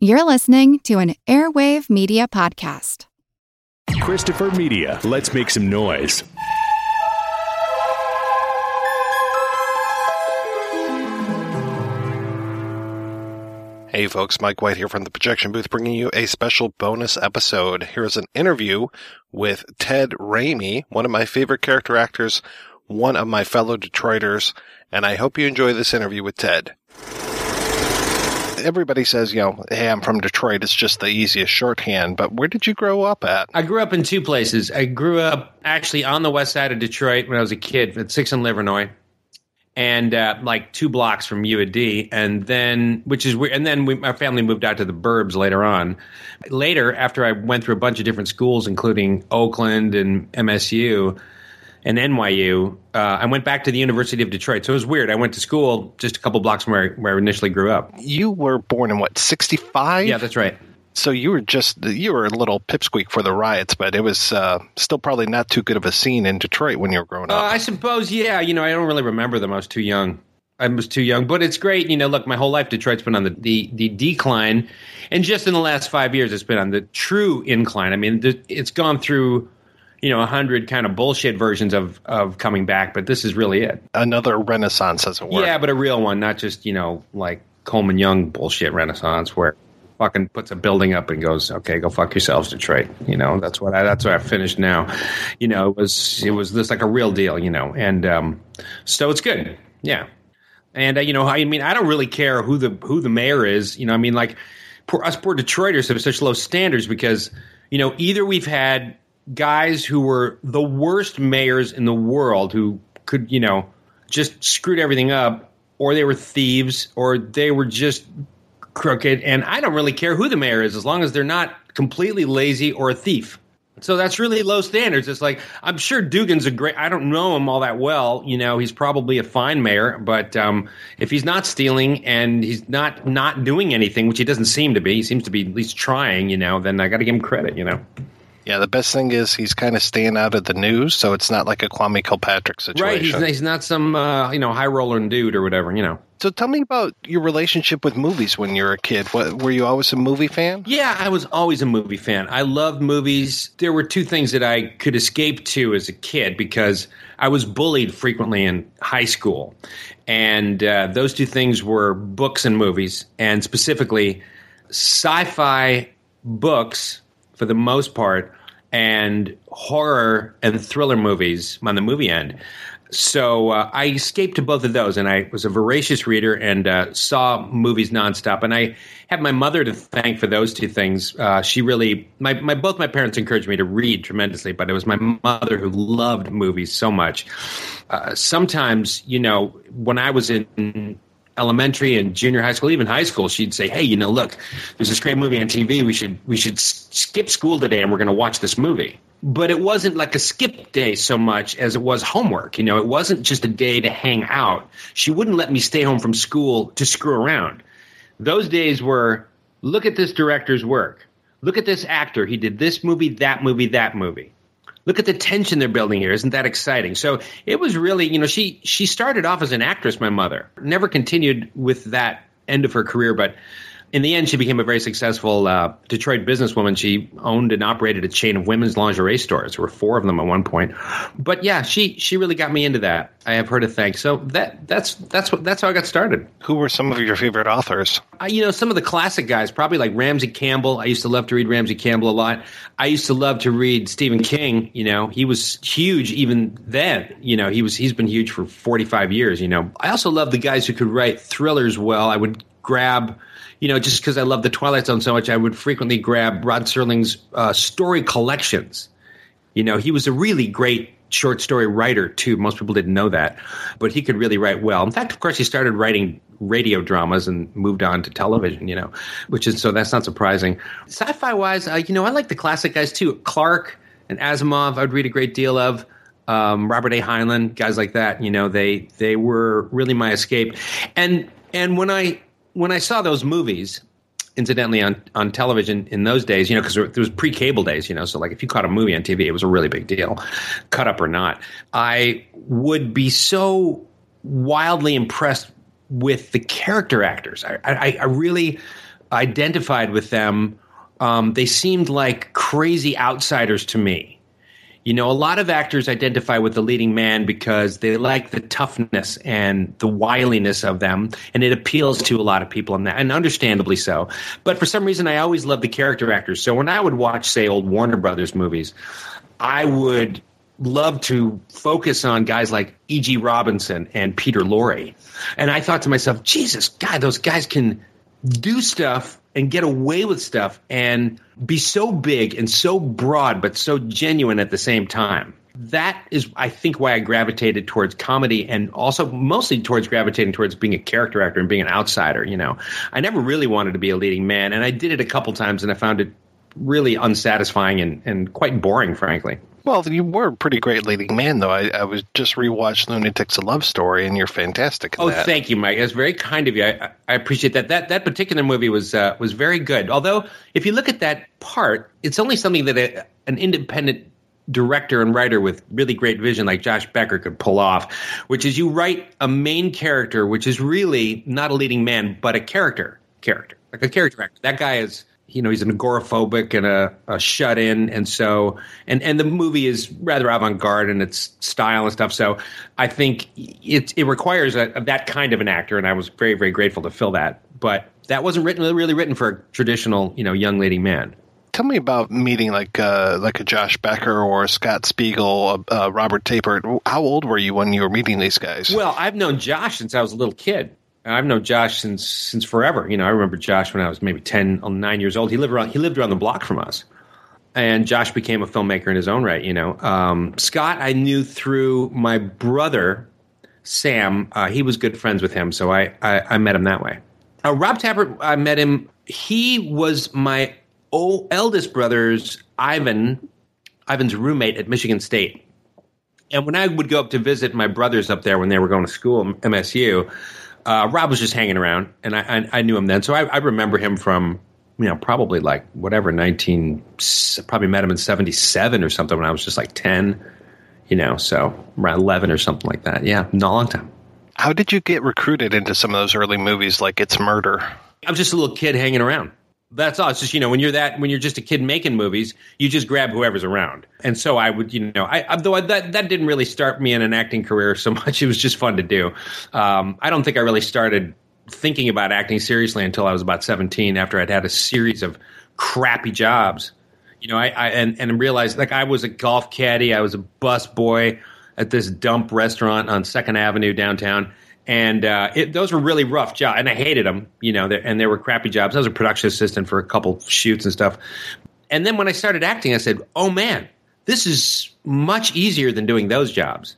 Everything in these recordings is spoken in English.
You're listening to an Airwave Media Podcast. Christopher Media. Let's make some noise. Hey folks, Mike White here from the projection booth bringing you a special bonus episode. Here's an interview with Ted Raimi, one of my favorite character actors, one of my fellow Detroiters, and I hope you enjoy this interview with Ted. Everybody says, you know, hey, I'm from Detroit. It's just the easiest shorthand, but where did you grow up at? I grew up in two places. I grew up actually on the west side of Detroit when I was a kid at Six and Livernois and uh, like two blocks from U of D, and then which is weird. And then we, family moved out to the burbs later on. Later, after I went through a bunch of different schools, including Oakland and MSU and NYU, uh, I went back to the University of Detroit. So it was weird. I went to school just a couple blocks from where, where I initially grew up. You were born in what, 65? Yeah, that's right. So you were just you were a little pipsqueak for the riots, but it was uh, still probably not too good of a scene in Detroit when you were growing Uh, up. I suppose, yeah. You know, I don't really remember them. I was too young. I was too young, but it's great. You know, look, my whole life Detroit's been on the the, the decline, and just in the last five years, it's been on the true incline. I mean, th- it's gone through, you know, a hundred kind of bullshit versions of of coming back, but this is really it. Another renaissance, as it were. Yeah, but a real one, not just you know like Coleman Young bullshit renaissance where fucking puts a building up and goes, okay, go fuck yourselves, Detroit. You know, that's what I that's what I finished now. You know, it was it was this like a real deal, you know, and um, so it's good, yeah. And uh, you know, I mean, I don't really care who the who the mayor is. You know, I mean, like poor, us poor Detroiters have such low standards because you know either we've had guys who were the worst mayors in the world who could you know just screwed everything up, or they were thieves, or they were just crooked. And I don't really care who the mayor is as long as they're not completely lazy or a thief. So that's really low standards. It's like I'm sure Duggan's a great. I don't know him all that well. You know, he's probably a fine mayor, but um, if he's not stealing and he's not not doing anything, which he doesn't seem to be, he seems to be at least trying. You know, then I got to give him credit. You know, Yeah, the best thing is he's kind of staying out of the news, so it's not like a Kwame Kilpatrick situation. right? He's, he's not some uh, you know high roller dude or whatever. You know. So tell me about your relationship with movies when you were a kid. What, were you always a movie fan? Yeah, I was always a movie fan. I loved movies. There were two things that I could escape to as a kid because I was bullied frequently in high school. And uh, those two things were books and movies, and specifically sci fi books for the most part, and horror and thriller movies on the movie end. So uh, I escaped to both of those, and I was a voracious reader and uh, saw movies nonstop. And I have my mother to thank for those two things. Uh, she really, my, my both my parents encouraged me to read tremendously, but it was my mother who loved movies so much. Uh, sometimes, you know, when I was in elementary and junior high school, even high school, she'd say, "Hey, you know, look, there's this great movie on TV. We should we should skip school today, and we're going to watch this movie." But it wasn't like a skip day so much as it was homework. You know, it wasn't just a day to hang out. She wouldn't let me stay home from school to screw around. Those days were look at this director's work. Look at this actor. He did this movie, that movie, that movie look at the tension they're building here. Isn't that exciting? So it was really you know she she started off as an actress my mother. Never continued with that end of her career but in the end she became a very successful uh, detroit businesswoman she owned and operated a chain of women's lingerie stores there were four of them at one point but yeah she she really got me into that i have her to thank so that that's that's what that's how i got started Who were some of your favorite authors? I, you know, some of the classic guys, probably like Ramsey Campbell. I used to love to read Ramsey Campbell a lot. I used to love to read Stephen King. You know, he was huge even then. You know, he was he's been huge for forty five years. You know, I also love the guys who could write thrillers well. I would grab. You know, just because I love the Twilight Zone so much, I would frequently grab Rod Serling's uh, story collections. You know, he was a really great short story writer too. Most people didn't know that, but he could really write well. In fact, of course, he started writing radio dramas and moved on to television. You know, which is so that's not surprising. Sci-fi wise, uh, you know, I like the classic guys too. Clarke and Asimov, I'd read a great deal of. Um, Robert A. Heinlein, guys like that. You know, they they were really my escape. And and when I when I saw those movies, incidentally on, on television in those days, you know, because there was pre cable days, you know, so like if you caught a movie on TV, it was a really big deal, cut up or not. I would be so wildly impressed with the character actors. I, I, I really identified with them, um, they seemed like crazy outsiders to me. You know, a lot of actors identify with the leading man because they like the toughness and the wiliness of them, and it appeals to a lot of people, and, that, and understandably so. But for some reason, I always loved the character actors. So when I would watch, say, old Warner Brothers movies, I would love to focus on guys like E.G. Robinson and Peter Lorre. And I thought to myself, Jesus, God, those guys can do stuff and get away with stuff and be so big and so broad, but so genuine at the same time. That is, I think, why I gravitated towards comedy and also mostly towards gravitating towards being a character actor and being an outsider. You know, I never really wanted to be a leading man, and I did it a couple times, and I found it really unsatisfying and, and quite boring, frankly. Well, you were a pretty great leading man, though. I, I was just rewatched Lunatics: A Love Story, and you're fantastic. oh, that. thank you, Mike. That's very kind of you. I, I appreciate that. That that particular movie was uh, was very good. Although, if you look at that part, it's only something that a, an independent director and writer with really great vision like Josh Becker could pull off, which is you write a main character, which is really not a leading man, but a character character, like a character actor. That guy is you know he's an agoraphobic and a, a shut in and so and and the movie is rather avant-garde in its style and stuff so i think it it requires a, a, that kind of an actor and i was very very grateful to fill that but that wasn't written really written for a traditional you know young lady man tell me about meeting like uh, like a Josh Becker or Scott Spiegel, uh, uh, Robert Tapert. How old were you when you were meeting these guys? Well, I've known Josh since I was a little kid. I've known Josh since since forever. You know, I remember Josh when I was maybe 10, or 9 years old. He lived around he lived around the block from us, and Josh became a filmmaker in his own right. You know, um, Scott I knew through my brother Sam. Uh, he was good friends with him, so I I, I met him that way. Uh, Rob Tapert, I met him. He was my old, eldest brother's Ivan Ivan's roommate at Michigan State. And when I would go up to visit my brothers up there when they were going to school, MSU, uh, Rob was just hanging around, and I, I, I knew him then, so I, I, remember him from you know probably like whatever nineteen, probably met him in seventy seven or something when I was just like ten, you know, so around eleven or something like that. Yeah, not a long time. How did you get recruited into some of those early movies like It's Murder? I was just a little kid hanging around. That's all. It's just you know when you're that when you're just a kid making movies, you just grab whoever's around. And so I would you know I, though I, that that didn't really start me in an acting career so much. It was just fun to do. Um, I don't think I really started thinking about acting seriously until I was about 17. After I'd had a series of crappy jobs, you know, I, I and and realized like I was a golf caddy, I was a bus boy at this dump restaurant on Second Avenue downtown and uh, it, those were really rough jobs, and I hated them. You know, and they were crappy jobs. I was a production assistant for a couple shoots and stuff. And then when I started acting, I said, "Oh man, this is much easier than doing those jobs.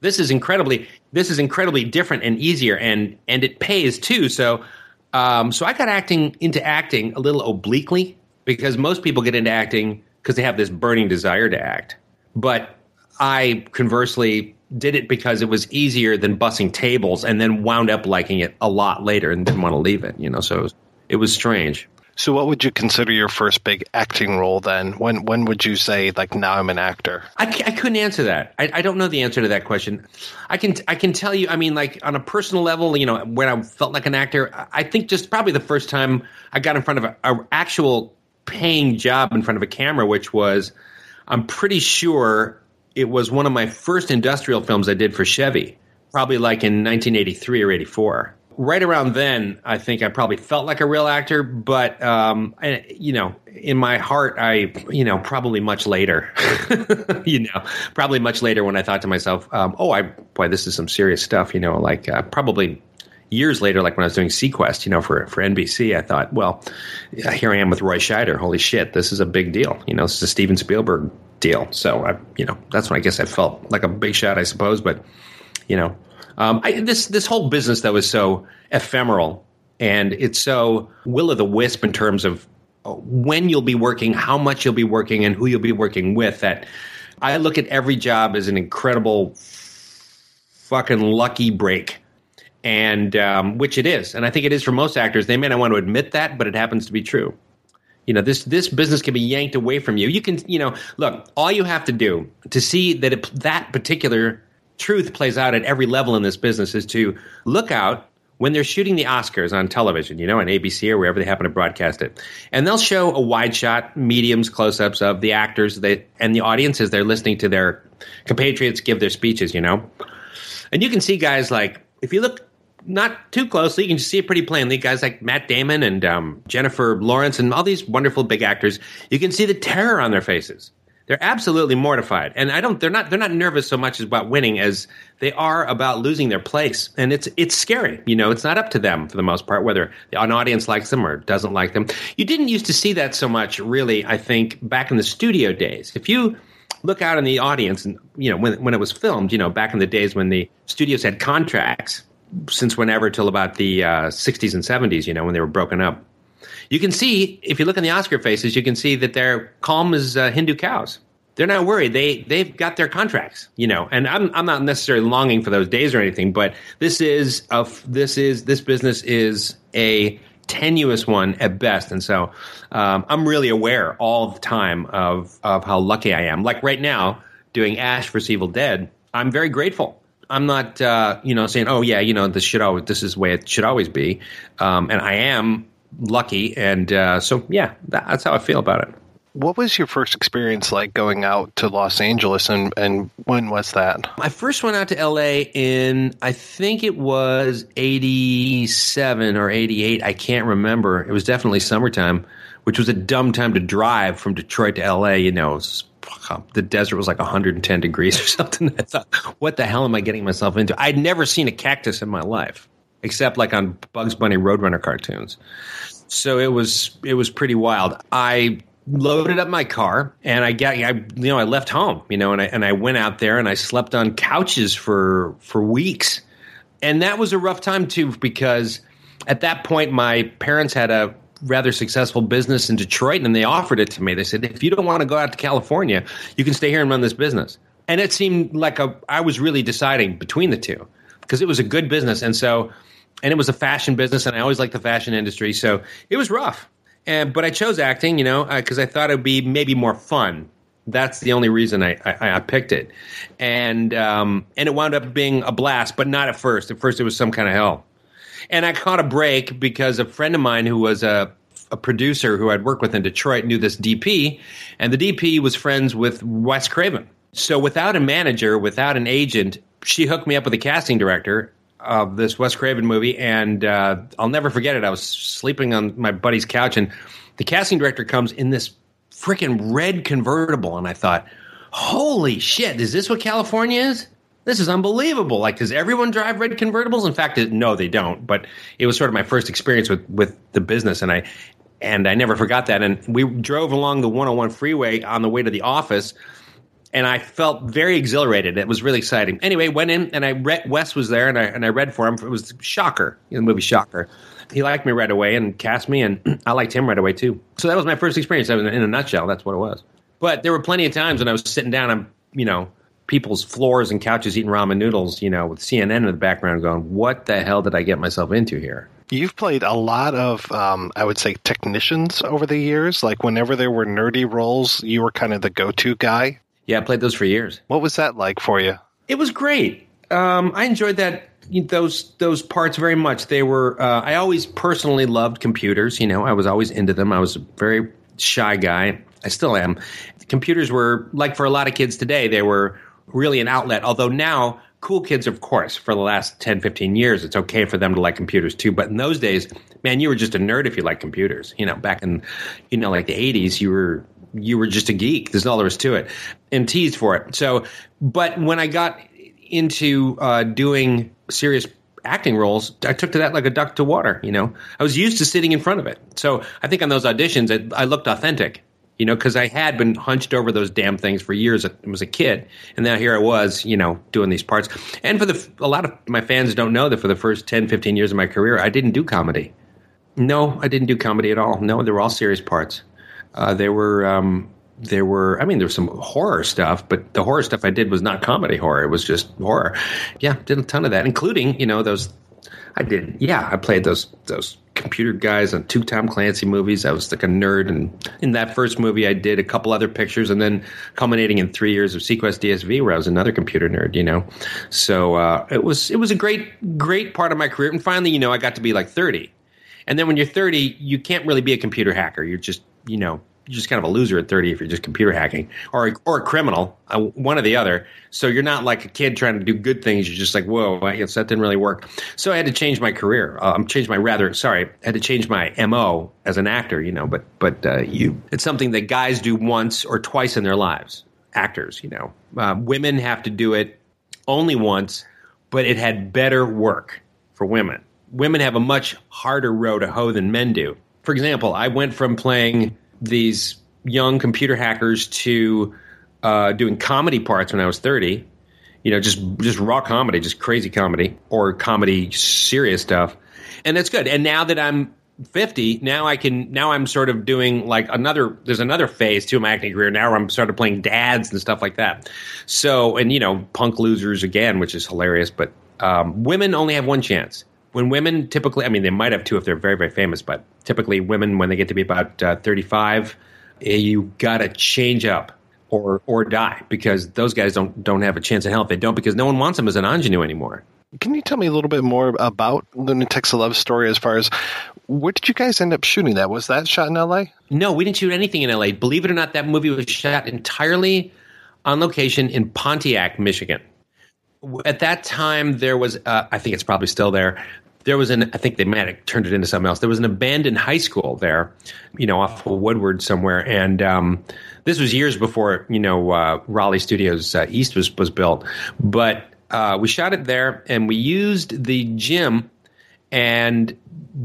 This is incredibly, this is incredibly different and easier, and and it pays too." So, um, so I got acting into acting a little obliquely because most people get into acting because they have this burning desire to act, but I conversely did it because it was easier than bussing tables and then wound up liking it a lot later and didn't want to leave it, you know, so it was, it was strange. So what would you consider your first big acting role then? When when would you say like now I'm an actor? I, I couldn't answer that. I, I don't know the answer to that question. I can I can tell you. I mean, like on a personal level, you know, when I felt like an actor, I think just probably the first time I got in front of an actual paying job in front of a camera, which was I'm pretty sure it was one of my first industrial films I did for Chevy, probably like in 1983 or 84. Right around then, I think I probably felt like a real actor, but um, you know, in my heart, I, you know, probably much later, you know, probably much later when I thought to myself, um, oh, I, boy, this is some serious stuff, you know, like uh, probably years later, like when I was doing seaQuest, you know, for for NBC, I thought, well, here I am with Roy Scheider. Holy shit, this is a big deal. You know, this is a Steven Spielberg deal. So I, you know, that's when I guess I felt like a big shot, I suppose. But you know, um, I, this this whole business that was so ephemeral and it's so will o' the wisp in terms of uh, when you'll be working, how much you'll be working, and who you'll be working with. That I look at every job as an incredible fucking lucky break. And um, which it is, and I think it is for most actors. They may not want to admit that, but it happens to be true. You know, this this business can be yanked away from you. You can, you know, look, all you have to do to see that it, that particular truth plays out at every level in this business is to look out when they're shooting the Oscars on television, you know, on ABC or wherever they happen to broadcast it. And they'll show a wide shot, mediums, close ups of the actors and the audience as they're listening to their compatriots give their speeches, you know. And you can see guys like, if you look not too closely, you can see it pretty plainly. Guys like Matt Damon and um, Jennifer Lawrence and all these wonderful big actors, you can see the terror on their faces. They're absolutely mortified. And i don't they're not they're not nervous so much about winning as they are about losing their place. And it's it's scary. You know it's not up to them for the most part whether an audience likes them or doesn't like them. You didn't used to see that so much really i think back in the studio days. If you look out in the audience and you know when when it was filmed you know back in the days when the studios had contracts since whenever till about the uh, 60s and 70s you know when they were broken up you can see if you look in the Oscar faces, you can see that they're calm as uh, Hindu cows. They're not worried. They they've got their contracts, you know. And I'm I'm not necessarily longing for those days or anything, but this is a this is this business is a tenuous one at best, and so um, I'm really aware all the time of of how lucky I am. Like right now, doing Ash for Evil Dead, I'm very grateful I'm not, uh, you know, saying, "Oh yeah, you know, this should always, this is the way it should always be," um, and I am lucky, and uh, so yeah, that's how I feel about it. What was your first experience like going out to Los Angeles, and and when was that? I first went out to L.A. in I think it was '87 or '88. I can't remember. It was definitely summertime, which was a dumb time to drive from Detroit to L.A. You know, the desert was like 110 degrees or something. I thought, what the hell am I getting myself into? I'd never seen a cactus in my life except like on Bugs Bunny Roadrunner cartoons. So it was it was pretty wild. I loaded up my car and I got I you know I left home, you know, and I and I went out there and I slept on couches for for weeks. And that was a rough time too because at that point my parents had a rather successful business in Detroit and they offered it to me. They said, "If you don't want to go out to California, you can stay here and run this business." And it seemed like a I was really deciding between the two because it was a good business and so and it was a fashion business, and I always liked the fashion industry, so it was rough. And but I chose acting, you know, because uh, I thought it'd be maybe more fun. That's the only reason I, I, I picked it, and um, and it wound up being a blast, but not at first. At first, it was some kind of hell. And I caught a break because a friend of mine who was a a producer who I'd worked with in Detroit knew this DP, and the DP was friends with Wes Craven. So without a manager, without an agent, she hooked me up with a casting director, of this Wes Craven movie, and uh, I'll never forget it. I was sleeping on my buddy's couch, and the casting director comes in this freaking red convertible, and I thought, "Holy shit! Is this what California is?" This is unbelievable. Like, does everyone drive red convertibles? In fact, no, they don't. But it was sort of my first experience with with the business, and I and I never forgot that. And we drove along the 101 freeway on the way to the office, and I felt very exhilarated. It was really exciting. Anyway, went in and I read. Wes was there, and I and I read for him. It was Shocker, the movie Shocker. He liked me right away and cast me, and I liked him right away too. So that was my first experience. I was In a nutshell, that's what it was. But there were plenty of times when I was sitting down on you know people's floors and couches eating ramen noodles, you know, with CNN in the background, going, "What the hell did I get myself into here?" You've played a lot of, um, I would say, technicians over the years. Like whenever there were nerdy roles, you were kind of the go-to guy. Yeah, I played those for years. What was that like for you? It was great. Um, I enjoyed that those those parts very much. They were. Uh, I always personally loved computers. You know, I was always into them. I was a very shy guy. I still am. Computers were like for a lot of kids today. They were really an outlet. Although now cool kids, of course, for the last 10, 15 years, it's okay for them to like computers too. But in those days, man, you were just a nerd if you liked computers. You know, back in, you know, like the 80s, you were you were just a geek. There's all there was to it, and teased for it. So, but when I got into uh, doing serious acting roles, I took to that like a duck to water. You know, I was used to sitting in front of it. So I think on those auditions, it, I looked authentic. You know, because I had been hunched over those damn things for years. I was a kid, and now here I was, you know, doing these parts. And for the a lot of my fans don't know that for the first 10, 15 years of my career, I didn't do comedy. No, I didn't do comedy at all. No, they were all serious parts. Uh, there were um, there were I mean there was some horror stuff, but the horror stuff I did was not comedy horror. It was just horror. Yeah, did a ton of that, including you know those I did. Yeah, I played those those computer guys on two Tom Clancy movies. I was like a nerd, and in that first movie, I did a couple other pictures, and then culminating in three years of seaQuest DSV, where I was another computer nerd. You know, so uh, it was it was a great great part of my career. And finally, you know, I got to be like thirty, and then when you're thirty, you can't really be a computer hacker. You're just you know you're just kind of a loser at 30 if you're just computer hacking or or a criminal, uh, one or the other. So you're not like a kid trying to do good things. You're just like, whoa, I guess that didn't really work. So I had to change my career. I'm um, change my rather, sorry, I had to change my mo as an actor. You know, but but uh, you, it's something that guys do once or twice in their lives. Actors, you know, uh, women have to do it only once, but it had better work for women. Women have a much harder row to hoe than men do. For example, I went from playing these young computer hackers to uh, doing comedy parts when I was 30. You know, just just raw comedy, just crazy comedy or comedy serious stuff. And that's good. And now that I'm 50, now I can now I'm sort of doing like another there's another phase to my acting career. Now I'm started playing dads and stuff like that. So, and you know, punk losers again, which is hilarious, but um, women only have one chance when women typically, I mean, they might have two if they're very, very famous, but typically women, when they get to be about uh, 35, eh, you got to change up or or die because those guys don't don't have a chance in hell if they don't because no one wants them as an ingenue anymore. Can you tell me a little bit more about Lunatics: Love Story as far as where did you guys end up shooting that? Was that shot in L.A.? No, we didn't shoot anything in L.A. Believe it or not, that movie was shot entirely on location in Pontiac, Michigan. At that time, there was, uh, I think it's probably still there, there was an I think they might have turned it into something else. There was an abandoned high school there, you know, off of Woodward somewhere, and um, this was years before you know uh, Raleigh Studios uh, East was was built. But uh, we shot it there, and we used the gym and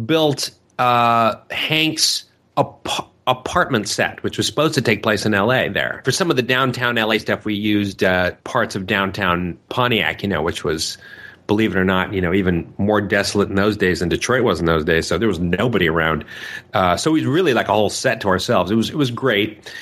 built uh, Hank's ap- apartment set, which was supposed to take place in L.A. There for some of the downtown L.A. stuff, we used uh, parts of downtown Pontiac, you know, which was believe it or not, you know, even more desolate in those days than Detroit was in those days. So there was nobody around. Uh, so we really like a whole set to ourselves. It was it was great.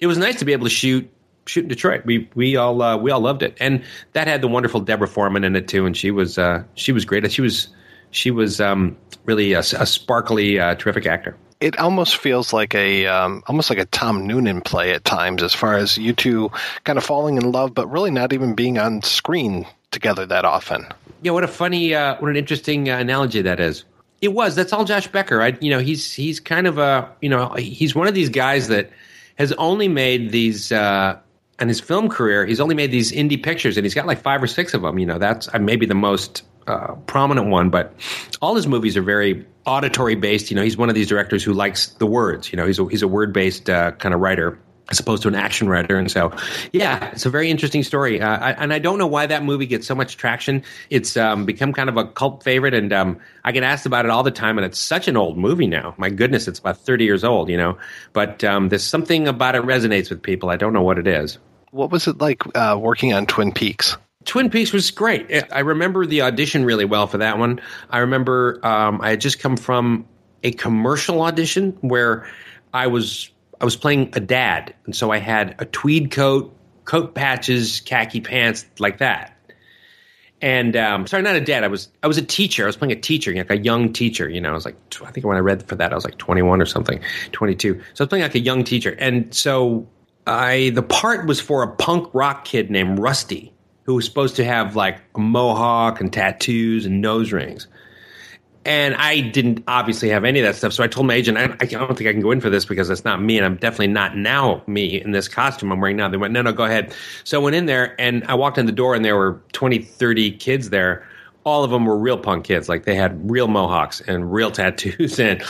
It was nice to be able to shoot shoot in Detroit. We we all uh, we all loved it, and that had the wonderful Deborah Foreman in it too, and she was uh, she was great. She was she was um, really a, a sparkly, uh, terrific actor it almost feels like a um, almost like a Tom Noonan play at times, as far as you two kind of falling in love, but really not even being on screen together that often. Yeah, what a funny, uh, what an interesting uh, analogy that is. It was. That's all Josh Becker. I, you know, he's he's kind of a, you know, he's one of these guys that has only made these. Uh, in his film career, he's only made these indie pictures, and he's got like five or six of them. You know, that's uh, maybe the most uh, prominent one, but all his movies are very auditory based. You know, he's one of these directors who likes the words. You know, he's a, he's a word based uh, kind of writer as opposed to an action writer. And so, yeah, it's a very interesting story. Uh, I, and I don't know why that movie gets so much traction. It's um, become kind of a cult favorite, and um, I get asked about it all the time. And it's such an old movie now. My goodness, it's about thirty years old, you know. But um, there's something about it resonates with people. I don't know what it is. What was it like uh, working on Twin Peaks? Twin Peaks was great. I remember the audition really well for that one. I remember um, I had just come from a commercial audition where I was I was playing a dad, and so I had a tweed coat, coat patches, khaki pants, like that. And um, sorry, not a dad. I was I was a teacher. I was playing a teacher, like a young teacher. You know, I was like I think when I read for that, I was like 21 or something, 22. So I was playing like a young teacher, and so I the part was for a punk rock kid named Rusty, who was supposed to have like a mohawk and tattoos and nose rings. And I didn't obviously have any of that stuff. So I told my agent, I, I, don't think I can go in for this because that's not me. And I'm definitely not now me in this costume I'm wearing now. They went, no, no, go ahead. So I went in there and I walked in the door and there were 20, 30 kids there. All of them were real punk kids. Like they had real mohawks and real tattoos. And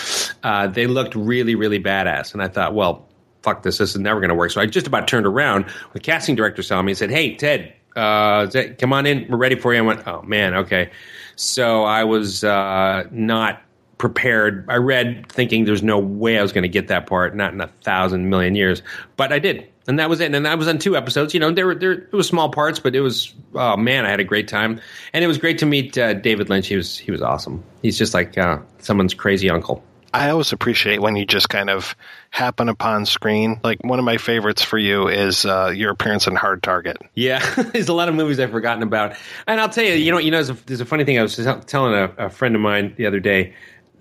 uh, they looked really, really badass. And I thought, well, fuck this. This is never going to work. So I just about turned around. The casting director saw me and said, hey, Ted, uh, come on in. We're ready for you. I went, oh, man, okay. So I was uh, not prepared. I read thinking there's no way I was going to get that part, not in a thousand million years, but I did, and that was it. And that was on two episodes. You know, there were there it was small parts, but it was oh man, I had a great time, and it was great to meet uh, David Lynch. He was he was awesome. He's just like uh, someone's crazy uncle. I always appreciate when you just kind of happen upon screen. Like one of my favorites for you is uh, your appearance in Hard Target. Yeah, there's a lot of movies I've forgotten about, and I'll tell you, you know, you know, there's a, there's a funny thing. I was telling a, a, friend of mine the other day,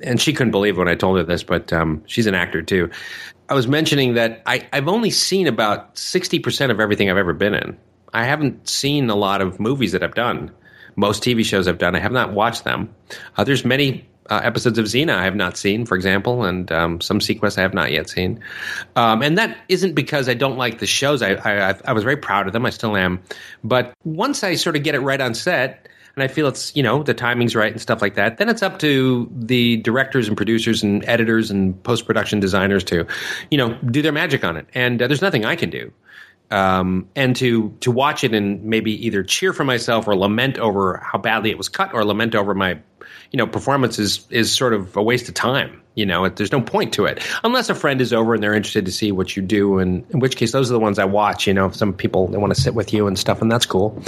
and she couldn't believe when I told her this, but um, she's an actor too. I was mentioning that I, I've only seen about sixty percent of everything I've ever been in. I haven't seen a lot of movies that I've done. Most TV shows I've done, I have not watched them. Uh, there's many uh, episodes of Xena I have not seen, for example, and um, some seaQuest I have not yet seen. Um, and that isn't because I don't like the shows. I, I, I was very proud of them. I still am. But once I sort of get it right on set, and I feel it's you know the timing's right and stuff like that. Then it's up to the directors and producers and editors and post production designers to, you know, do their magic on it. And uh, there's nothing I can do. Um, and to to watch it and maybe either cheer for myself or lament over how badly it was cut or lament over my you know performance is is sort of a waste of time you know there's no point to it. Unless a friend is over and they're interested to see what you do and in which case those are the ones i watch you know some people they want to sit with you and stuff and that's cool.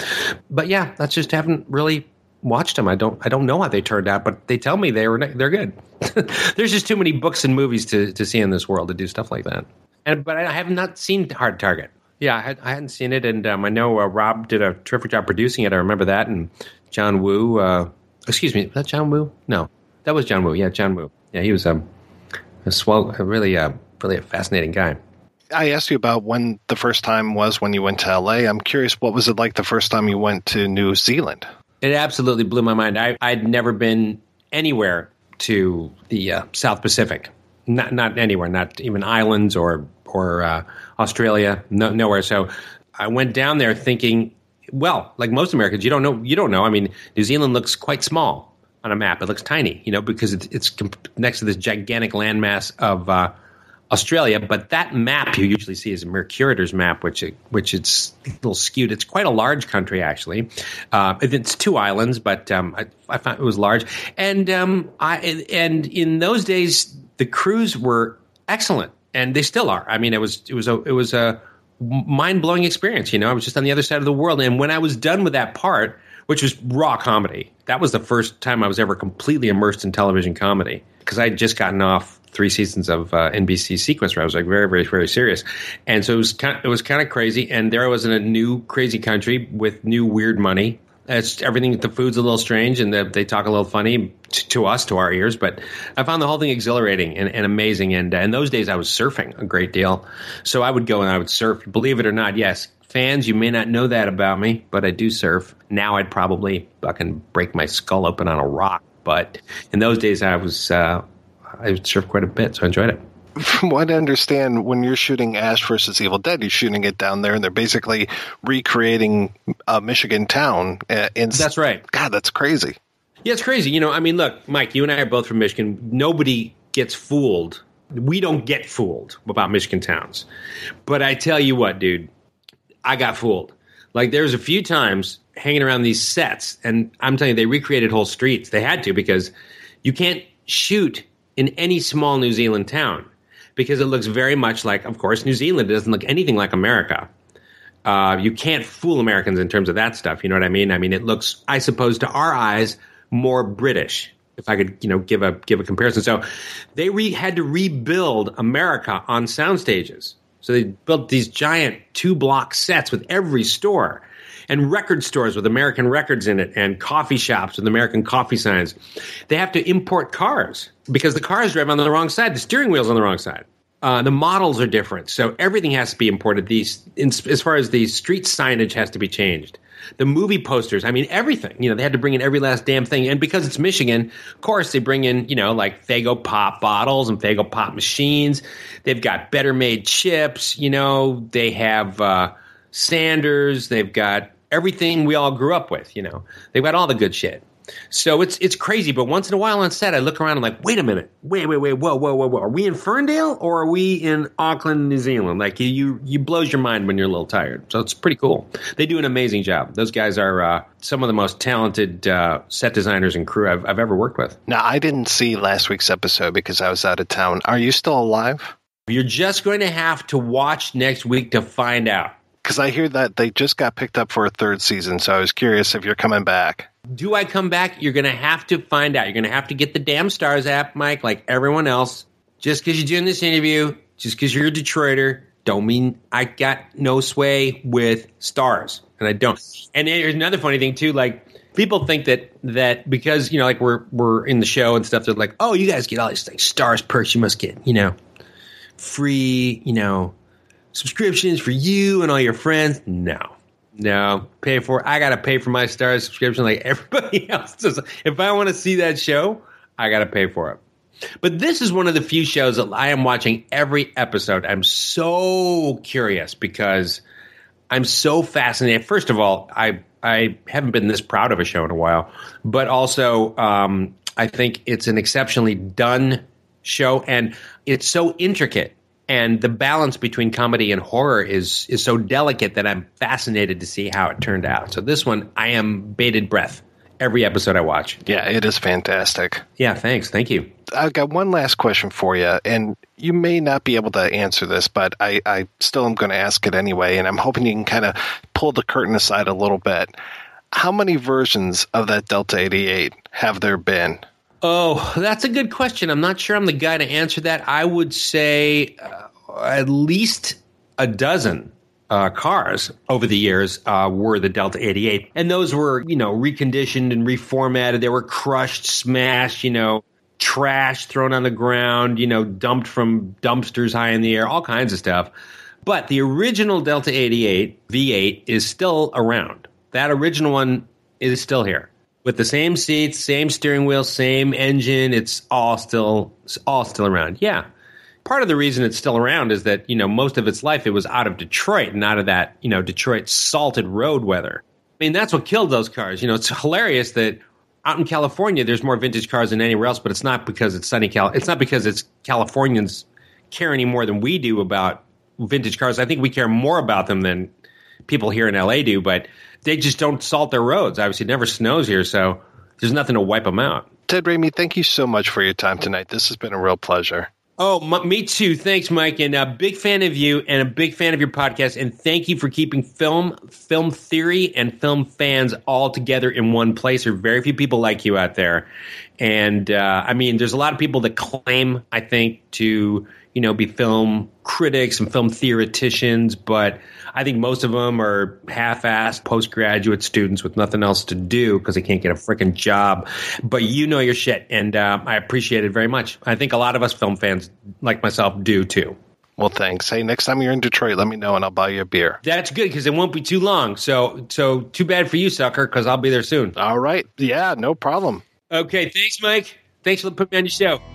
But yeah that's just haven't really watched them i don't i don't know how they turned out but they tell me they were they're good. There's just too many books and movies to to see in this world to do stuff like that. And but i have not seen hard target yeah, I, had, I hadn't seen it, and um, I know uh, Rob did a terrific job producing it. I remember that, and John Woo. Uh, excuse me, was that John Woo? No, that was John Woo. Yeah, John Woo. Yeah, he was um, a swell, a really, uh, really a fascinating guy. I asked you about when the first time was when you went to LA. I'm curious, what was it like the first time you went to New Zealand? It absolutely blew my mind. I, I'd never been anywhere to the uh, South Pacific, not not anywhere, not even islands or or uh, Australia, no, nowhere. So I went down there thinking, well, like most Americans, you don't know. You don't know. I mean, New Zealand looks quite small on a map. It looks tiny, you know, because it's, it's next to this gigantic landmass of uh, Australia. But that map you usually see is a Mercator's map, which which it's a little skewed. It's quite a large country, actually. Uh, it's two islands, but um, I, I, found it was large. And um, I and in those days, the crews were excellent and they still are. I mean, it was it was a it was a mind blowing experience. You know, I was just on the other side of the world, and when I was done with that part, which was raw comedy, that was the first time I was ever completely immersed in television comedy because I had just gotten off three seasons of uh, NBC seaQuest where I was like very, very, very serious, and so it was kind of, it was kind of crazy. And there I was in a new crazy country with new weird money, it's everything. The food's a little strange, and the, they talk a little funny to, to, us, to our ears. But I found the whole thing exhilarating and, and amazing. And uh, in those days, I was surfing a great deal, so I would go and I would surf. Believe it or not, yes, fans, you may not know that about me, but I do surf. Now I'd probably fucking break my skull open on a rock. But in those days, I was uh, I would surf quite a bit, so I enjoyed it from what I understand, when you're shooting Ash versus Evil Dead, you're shooting it down there, and they're basically recreating a Michigan town. Uh, in, that's right. God, that's crazy. Yeah, it's crazy. You know, I mean, look, Mike, you and I are both from Michigan. Nobody gets fooled. We don't get fooled about Michigan towns. But I tell you what, dude, I got fooled. Like, there's a few times hanging around these sets, and I'm telling you, they recreated whole streets. They had to because you can't shoot in any small New Zealand town because it looks very much like, of course, New Zealand. It doesn't look anything like America. Uh, you can't fool Americans in terms of that stuff. You know what I mean? I mean, it looks, I suppose, to our eyes, more British. If I could, you know, give a give a comparison. So, they re- had to rebuild America on sound stages. So they built these giant two block sets with every store and record stores with American records in it and coffee shops with American coffee signs. They have to import cars because the cars drive on the wrong side. The steering wheel's on the wrong side. Uh, the models are different, so everything has to be imported. These, in, as far as the street signage has to be changed. The movie posters, I mean, everything. You know, they had to bring in every last damn thing. And because it's Michigan, of course, they bring in, you know, like Faygo pop bottles and Faygo pop machines. They've got better made chips. You know, they have uh, Sanders. They've got everything we all grew up with. You know, they've got all the good shit. So it's it's crazy, but once in a while on set, I look around and I'm like, wait a minute, wait, wait, wait, whoa, whoa, whoa, whoa, are we in Ferndale or are we in Auckland, New Zealand? Like you, you blows your mind when you're a little tired. So it's pretty cool. They do an amazing job. Those guys are uh, some of the most talented uh, set designers and crew I've, I've ever worked with. Now I didn't see last week's episode because I was out of town. Are you still alive? You're just going to have to watch next week to find out Because I hear that they just got picked up for a third season, so I was curious if you're coming back. Do I come back? You're going to have to find out. You're going to have to get the damn Starz app, Mike, like everyone else. Just because you're doing this interview, just because you're a Detroiter, don't mean I got no sway with Starz, and I don't. And there's another funny thing too, like people think that that because you know, like we're we're in the show and stuff, they're like, oh, you guys get all these like Starz perks, you must get, you know, free, you know, subscriptions for you and all your friends. No. No, pay for. I gotta pay for my Star subscription like everybody else does. If I want to see that show, I gotta pay for it. But this is one of the few shows that I am watching every episode. I'm so curious because I'm so fascinated. First of all, I I haven't been this proud of a show in a while, but also um, I think it's an exceptionally done show, and it's so intricate and the balance between comedy and horror is is so delicate that I'm fascinated to see how it turned out. So this one, I am bated breath every episode I watch. Yeah, it is fantastic. Yeah, thanks. Thank you. I've got one last question for you, and you may not be able to answer this, but I, I still am going to ask it anyway, and I'm hoping you can kind of pull the curtain aside a little bit. How many versions of that Delta 88 have there been? Oh, that's a good question. I'm not sure I'm the guy to answer that. I would say uh, at least a dozen uh, cars over the years uh, were the Delta 88. And those were, you know, reconditioned and reformatted. They were crushed, smashed, you know, trash thrown on the ground, you know, dumped from dumpsters high in the air, all kinds of stuff. But the original Delta 88 V8 is still around. That original one is still here with the same seats, same steering wheel, same engine. It's all still it's all still around. Yeah. Part of the reason it's still around is that, you know, most of its life it was out of Detroit and out of that, you know, Detroit salted road weather. I mean, that's what killed those cars. You know, it's hilarious that out in California there's more vintage cars than anywhere else, but it's not because it's sunny Cal it's not because it's Californians care any more than we do about vintage cars. I think we care more about them than people here in LA do, but they just don't salt their roads. Obviously, it never snows here, so there's nothing to wipe them out. Ted Raimi, thank you so much for your time tonight. This has been a real pleasure. Oh, m- me too. Thanks, Mike. And a big fan of you and a big fan of your podcast. And thank you for keeping film, film theory, and film fans all together in one place. There are very few people like you out there. And uh, I mean, there's a lot of people that claim, I think, to you know be film critics and film theoreticians, but I think most of them are half-assed postgraduate students with nothing else to do because they can't get a freaking job. But you know your shit, and uh, I appreciate it very much. I think a lot of us film fans, like myself, do too. Well, thanks. Hey, next time you're in Detroit, let me know and I'll buy you a beer. That's good because it won't be too long. So, so too bad for you, sucker, because I'll be there soon. All right. Yeah, no problem. Okay. Thanks, Mike. Thanks for putting me on your show.